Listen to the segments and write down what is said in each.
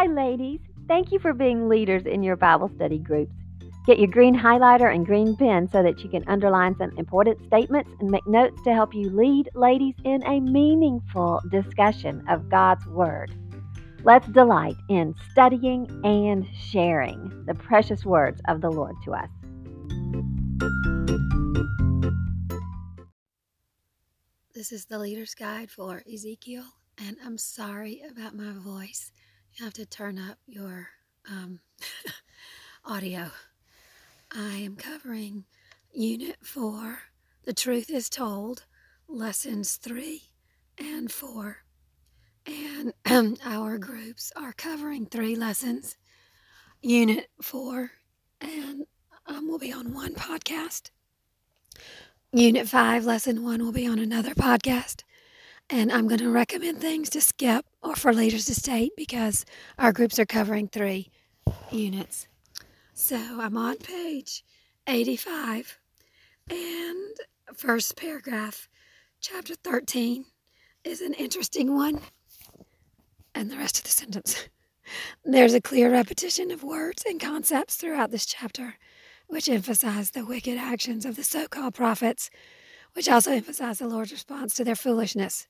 Hi, ladies. Thank you for being leaders in your Bible study groups. Get your green highlighter and green pen so that you can underline some important statements and make notes to help you lead ladies in a meaningful discussion of God's Word. Let's delight in studying and sharing the precious words of the Lord to us. This is the Leader's Guide for Ezekiel, and I'm sorry about my voice. You have to turn up your um, audio. I am covering Unit 4, The Truth is Told, Lessons 3 and 4. And um, our groups are covering three lessons, Unit 4, and um, we'll be on one podcast. Unit 5, Lesson 1 will be on another podcast. And I'm going to recommend things to skip or for leaders to state because our groups are covering three units. So I'm on page 85 and first paragraph, chapter 13 is an interesting one. And the rest of the sentence. There's a clear repetition of words and concepts throughout this chapter, which emphasize the wicked actions of the so called prophets, which also emphasize the Lord's response to their foolishness.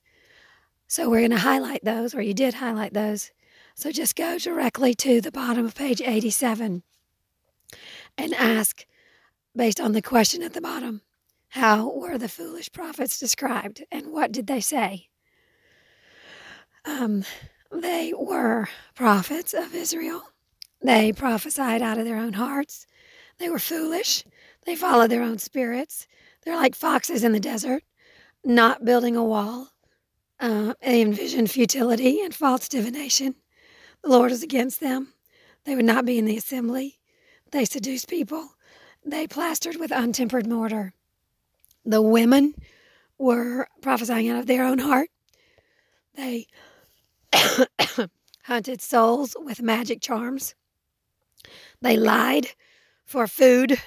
So we're going to highlight those, or you did highlight those. So just go directly to the bottom of page 87 and ask, based on the question at the bottom, how were the foolish prophets described and what did they say? Um, they were prophets of Israel. They prophesied out of their own hearts. They were foolish. They followed their own spirits. They're like foxes in the desert, not building a wall. Uh, they envisioned futility and false divination. The Lord is against them. They would not be in the assembly. They seduced people. They plastered with untempered mortar. The women were prophesying out of their own heart. They hunted souls with magic charms. They lied for food.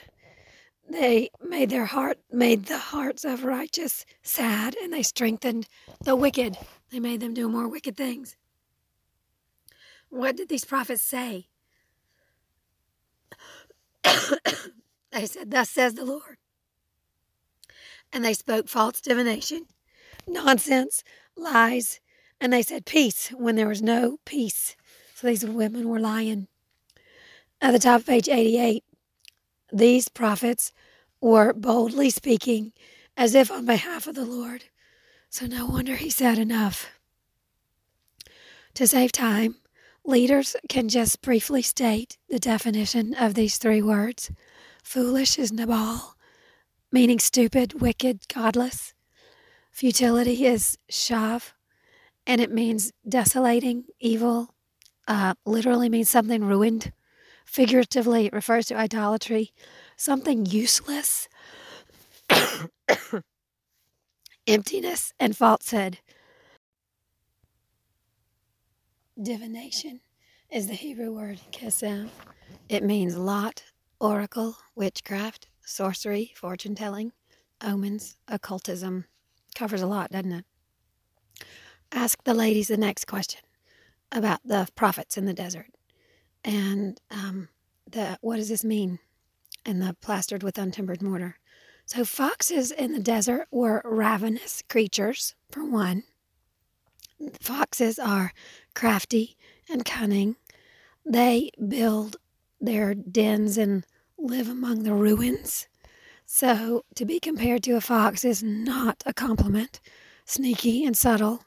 They made their heart made the hearts of righteous sad, and they strengthened the wicked. They made them do more wicked things. What did these prophets say? they said, Thus says the Lord. And they spoke false divination, nonsense, lies, and they said peace when there was no peace. So these women were lying. At the top of page 88, these prophets were boldly speaking as if on behalf of the Lord. So no wonder he said enough. To save time, leaders can just briefly state the definition of these three words. Foolish is Nabal, meaning stupid, wicked, godless. Futility is Shav, and it means desolating, evil, uh, literally means something ruined. Figuratively, it refers to idolatry, something useless, emptiness, and falsehood. Divination is the Hebrew word kesem. It means lot, oracle, witchcraft, sorcery, fortune telling, omens, occultism. Covers a lot, doesn't it? Ask the ladies the next question about the prophets in the desert and um, the what does this mean? And the plastered with untempered mortar. So foxes in the desert were ravenous creatures, for one. Foxes are crafty and cunning. They build their dens and live among the ruins. So to be compared to a fox is not a compliment. Sneaky and subtle,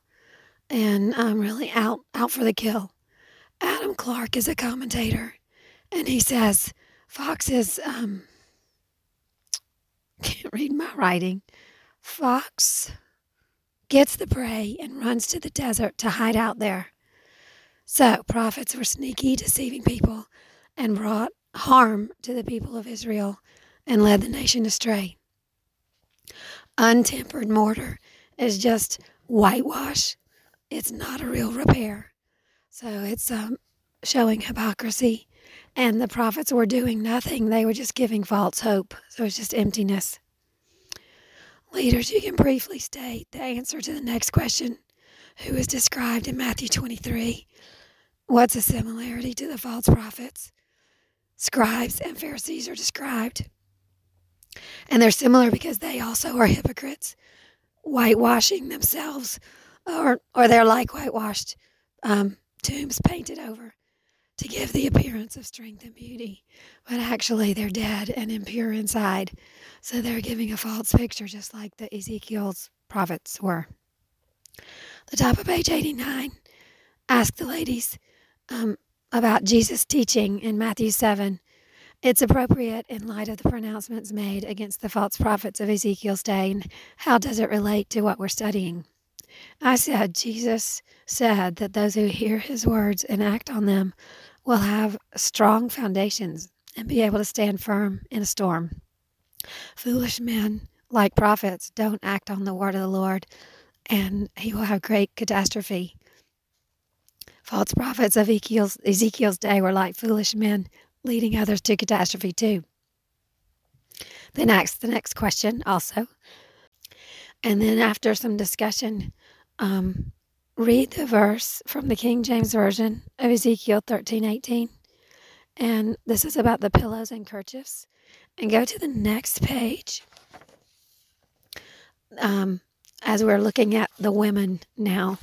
and I'm really out out for the kill. Adam Clarke is a commentator, and he says foxes um, can't read my writing. Fox gets the prey and runs to the desert to hide out there. So prophets were sneaky, deceiving people, and brought harm to the people of Israel and led the nation astray. Untempered mortar is just whitewash it's not a real repair. So it's um, showing hypocrisy. And the prophets were doing nothing, they were just giving false hope. So it's just emptiness. Leaders, you can briefly state the answer to the next question who is described in Matthew 23 What's a similarity to the false prophets? Scribes and Pharisees are described. And they're similar because they also are hypocrites, whitewashing themselves, or, or they're like whitewashed um, tombs painted over to give the appearance of strength and beauty, but actually they're dead and impure inside. So they're giving a false picture, just like the Ezekiel's prophets were. The top of page 89 ask the ladies um, about Jesus' teaching in Matthew 7. It's appropriate in light of the pronouncements made against the false prophets of Ezekiel's day, and how does it relate to what we're studying? I said, Jesus said that those who hear his words and act on them will have strong foundations and be able to stand firm in a storm. Foolish men, like prophets, don't act on the word of the Lord, and he will have great catastrophe. False prophets of Ezekiel's, Ezekiel's day were like foolish men, leading others to catastrophe too. Then asked the next question also. And then after some discussion, um, read the verse from the King James Version of Ezekiel 13 18. And this is about the pillows and kerchiefs. And go to the next page. Um, as we're looking at the women now.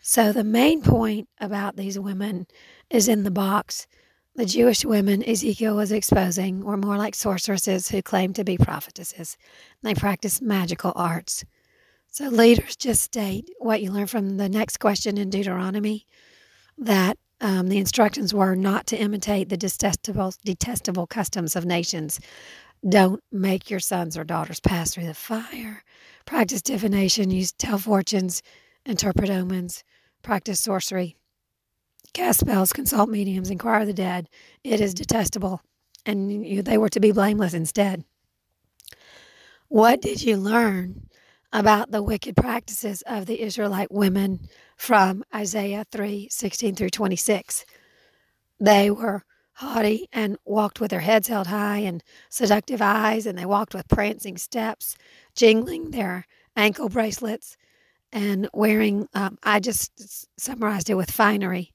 So, the main point about these women is in the box. The Jewish women Ezekiel was exposing were more like sorceresses who claimed to be prophetesses. They practiced magical arts. So, leaders just state what you learn from the next question in Deuteronomy that um, the instructions were not to imitate the detestable, detestable customs of nations. Don't make your sons or daughters pass through the fire. Practice divination, use tell fortunes, interpret omens, practice sorcery, cast spells, consult mediums, inquire the dead. It is detestable, and you, they were to be blameless instead. What did you learn about the wicked practices of the Israelite women from Isaiah 3 16 through 26? They were haughty and walked with their heads held high and seductive eyes, and they walked with prancing steps, jingling their ankle bracelets and wearing, um, I just summarized it with finery.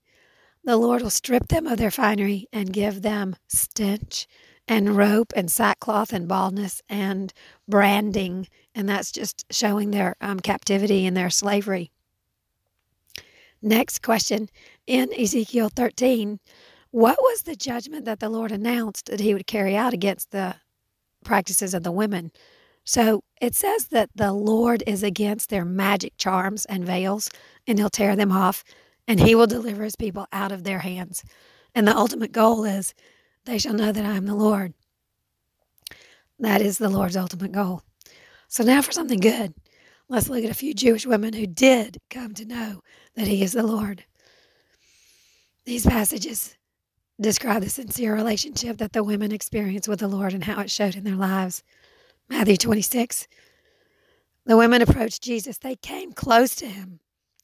The Lord will strip them of their finery and give them stench and rope and sackcloth and baldness and branding. And that's just showing their um, captivity and their slavery. Next question in Ezekiel 13 What was the judgment that the Lord announced that he would carry out against the practices of the women? So it says that the Lord is against their magic charms and veils, and he'll tear them off, and he will deliver his people out of their hands. And the ultimate goal is they shall know that I am the Lord. That is the Lord's ultimate goal. So now for something good. Let's look at a few Jewish women who did come to know that he is the Lord. These passages describe the sincere relationship that the women experienced with the Lord and how it showed in their lives. Matthew 26. The women approached Jesus. They came close to him.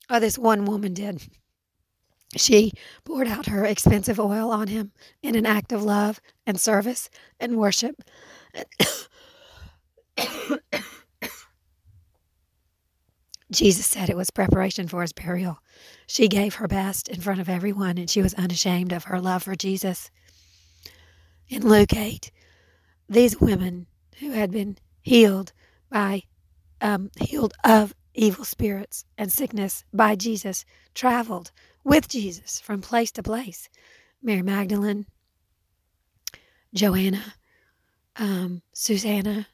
Oh, this one woman did. She poured out her expensive oil on him in an act of love and service and worship. Jesus said it was preparation for his burial. She gave her best in front of everyone, and she was unashamed of her love for Jesus. In Luke 8, these women who had been healed by um, healed of evil spirits and sickness by Jesus traveled with Jesus from place to place. Mary Magdalene, Joanna, um, Susanna,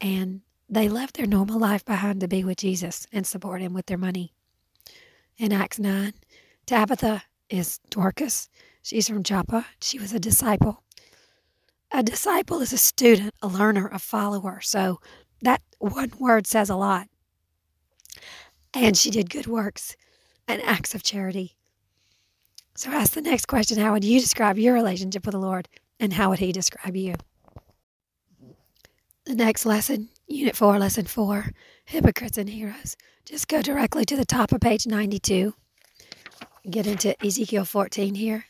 and they left their normal life behind to be with Jesus and support him with their money. In Acts 9, Tabitha is Dorcas. She's from Joppa. She was a disciple a disciple is a student, a learner, a follower. So that one word says a lot. And she did good works and acts of charity. So ask the next question How would you describe your relationship with the Lord? And how would He describe you? The next lesson, Unit 4, Lesson 4 Hypocrites and Heroes. Just go directly to the top of page 92. Get into Ezekiel 14 here.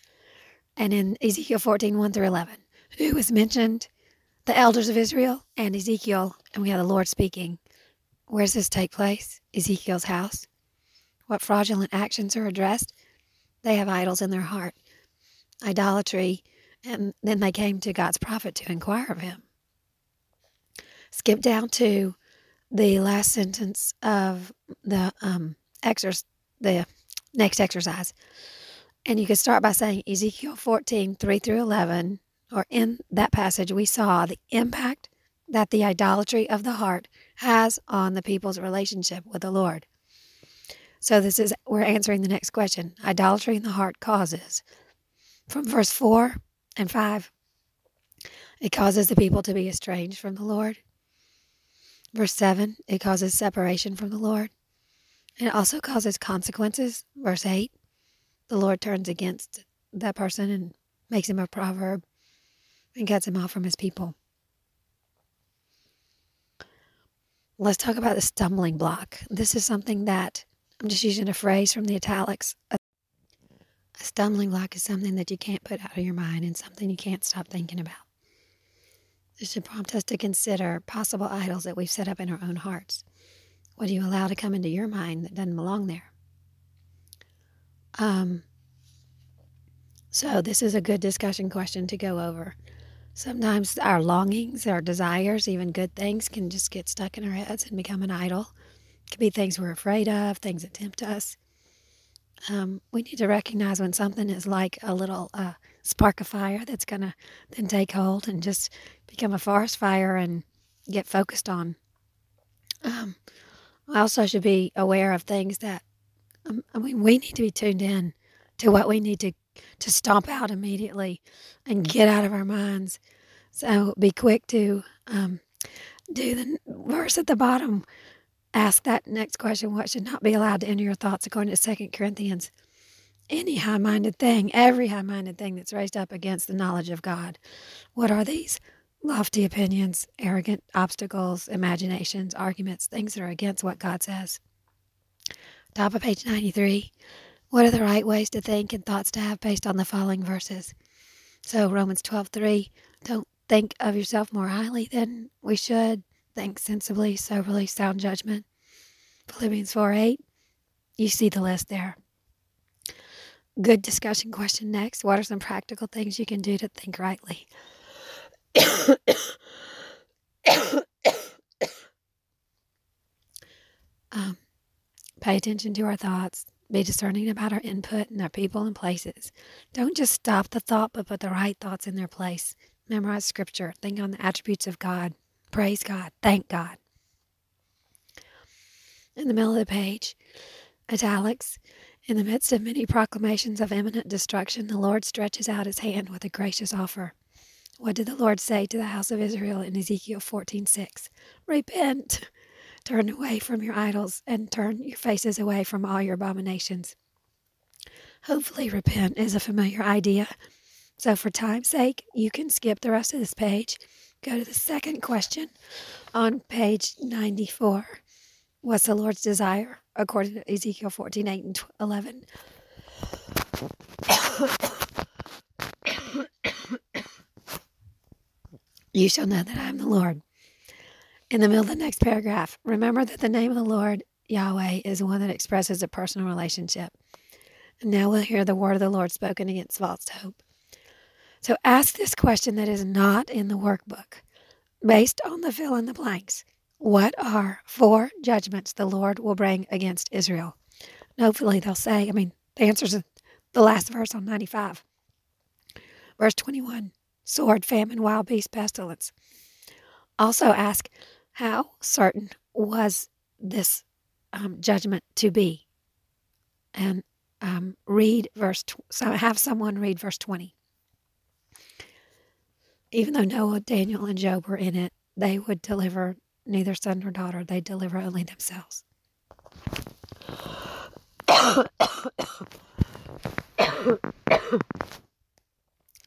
And in Ezekiel 14, 1 through 11 who was mentioned? The elders of Israel and Ezekiel, and we have the Lord speaking. Where does this take place? Ezekiel's house. What fraudulent actions are addressed? They have idols in their heart, idolatry, and then they came to God's prophet to inquire of him. Skip down to the last sentence of the um, exercise, the next exercise. And you could start by saying Ezekiel 14, 3 through 11, or in that passage, we saw the impact that the idolatry of the heart has on the people's relationship with the Lord. So this is we're answering the next question. Idolatry in the heart causes from verse 4 and 5 it causes the people to be estranged from the Lord. Verse 7 it causes separation from the Lord. And it also causes consequences. Verse 8 the Lord turns against that person and makes him a proverb and cuts him off from his people. Let's talk about the stumbling block. This is something that I'm just using a phrase from the italics. A, stumbling block is something that you can't put out of your mind and something you can't stop thinking about. This should prompt us to consider possible idols that we've set up in our own hearts. What do you allow to come into your mind that doesn't belong there? Um, so, this is a good discussion question to go over. Sometimes our longings, our desires, even good things can just get stuck in our heads and become an idol. It could be things we're afraid of, things that tempt us. Um, we need to recognize when something is like a little uh, spark of fire that's going to then take hold and just become a forest fire and get focused on. Um, I also should be aware of things that, um, I mean, we need to be tuned in to what we need to to stomp out immediately and get out of our minds. So be quick to um, do the verse at the bottom. Ask that next question what should not be allowed to enter your thoughts according to Second Corinthians? Any high minded thing, every high minded thing that's raised up against the knowledge of God. What are these? Lofty opinions, arrogant obstacles, imaginations, arguments, things that are against what God says. Top of page 93. What are the right ways to think and thoughts to have based on the following verses? So Romans 12:3, don't think of yourself more highly than we should. Think sensibly, soberly, sound judgment. Philippians 4:8, you see the list there. Good discussion question next. What are some practical things you can do to think rightly? um, pay attention to our thoughts. Be discerning about our input and our people and places. Don't just stop the thought, but put the right thoughts in their place. Memorize scripture. Think on the attributes of God. Praise God. Thank God. In the middle of the page, italics. In the midst of many proclamations of imminent destruction, the Lord stretches out his hand with a gracious offer. What did the Lord say to the house of Israel in Ezekiel 14:6? Repent. Turn away from your idols and turn your faces away from all your abominations. Hopefully, repent is a familiar idea. So, for time's sake, you can skip the rest of this page. Go to the second question on page 94. What's the Lord's desire according to Ezekiel 14 8 and 11? you shall know that I am the Lord in the middle of the next paragraph, remember that the name of the Lord, Yahweh, is one that expresses a personal relationship. And now we'll hear the word of the Lord spoken against false hope. So ask this question that is not in the workbook, based on the fill in the blanks. What are four judgments the Lord will bring against Israel? And hopefully they'll say, I mean, the answer is the last verse on 95. Verse 21 sword, famine, wild beast, pestilence. Also ask, how certain was this um, judgment to be? And um, read verse, tw- so have someone read verse 20. Even though Noah, Daniel, and Job were in it, they would deliver neither son nor daughter, they deliver only themselves.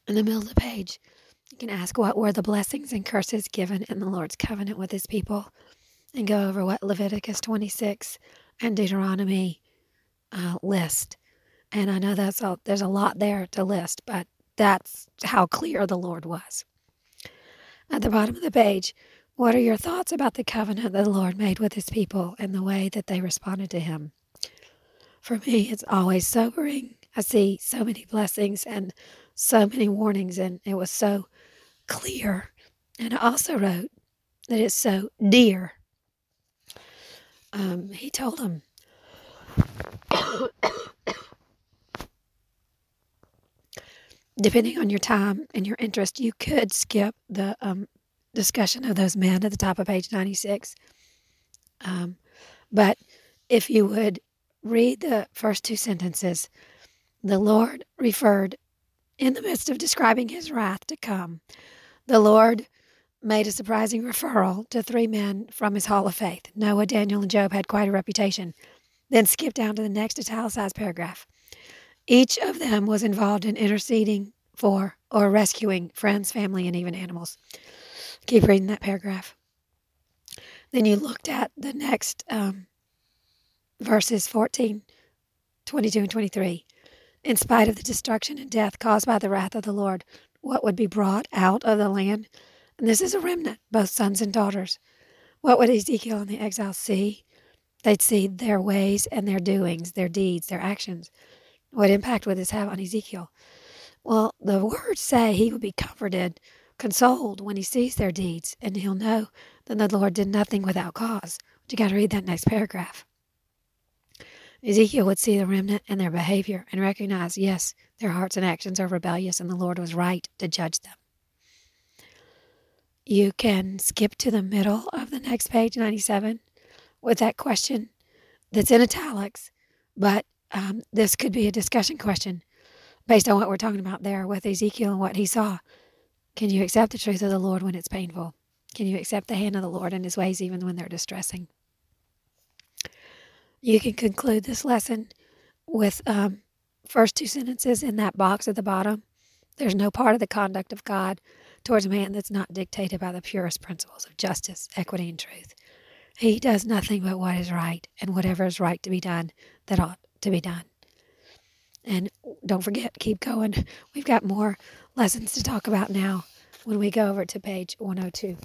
in the middle of the page, you can ask what were the blessings and curses given in the Lord's covenant with his people and go over what Leviticus 26 and Deuteronomy uh, list. And I know that's a, there's a lot there to list, but that's how clear the Lord was. At the bottom of the page, what are your thoughts about the covenant that the Lord made with his people and the way that they responded to him? For me, it's always sobering I see so many blessings and so many warnings, and it was so clear. And I also wrote that it's so dear. Um, he told him, depending on your time and your interest, you could skip the um, discussion of those men at the top of page 96. Um, but if you would read the first two sentences, the Lord referred in the midst of describing his wrath to come. The Lord made a surprising referral to three men from his hall of faith. Noah, Daniel, and Job had quite a reputation. Then skip down to the next italicized paragraph. Each of them was involved in interceding for or rescuing friends, family, and even animals. Keep reading that paragraph. Then you looked at the next um, verses 14, 22, and 23. In spite of the destruction and death caused by the wrath of the Lord, what would be brought out of the land? And this is a remnant, both sons and daughters. What would Ezekiel and the exiles see? They'd see their ways and their doings, their deeds, their actions. What impact would this have on Ezekiel? Well, the words say he would be comforted, consoled when he sees their deeds, and he'll know that the Lord did nothing without cause. But you got to read that next paragraph. Ezekiel would see the remnant and their behavior and recognize, yes, their hearts and actions are rebellious, and the Lord was right to judge them. You can skip to the middle of the next page, 97, with that question that's in italics, but um, this could be a discussion question based on what we're talking about there with Ezekiel and what he saw. Can you accept the truth of the Lord when it's painful? Can you accept the hand of the Lord and his ways even when they're distressing? You can conclude this lesson with um, first two sentences in that box at the bottom. There's no part of the conduct of God towards man that's not dictated by the purest principles of justice, equity, and truth. He does nothing but what is right and whatever is right to be done that ought to be done. And don't forget, keep going. We've got more lessons to talk about now when we go over to page 102.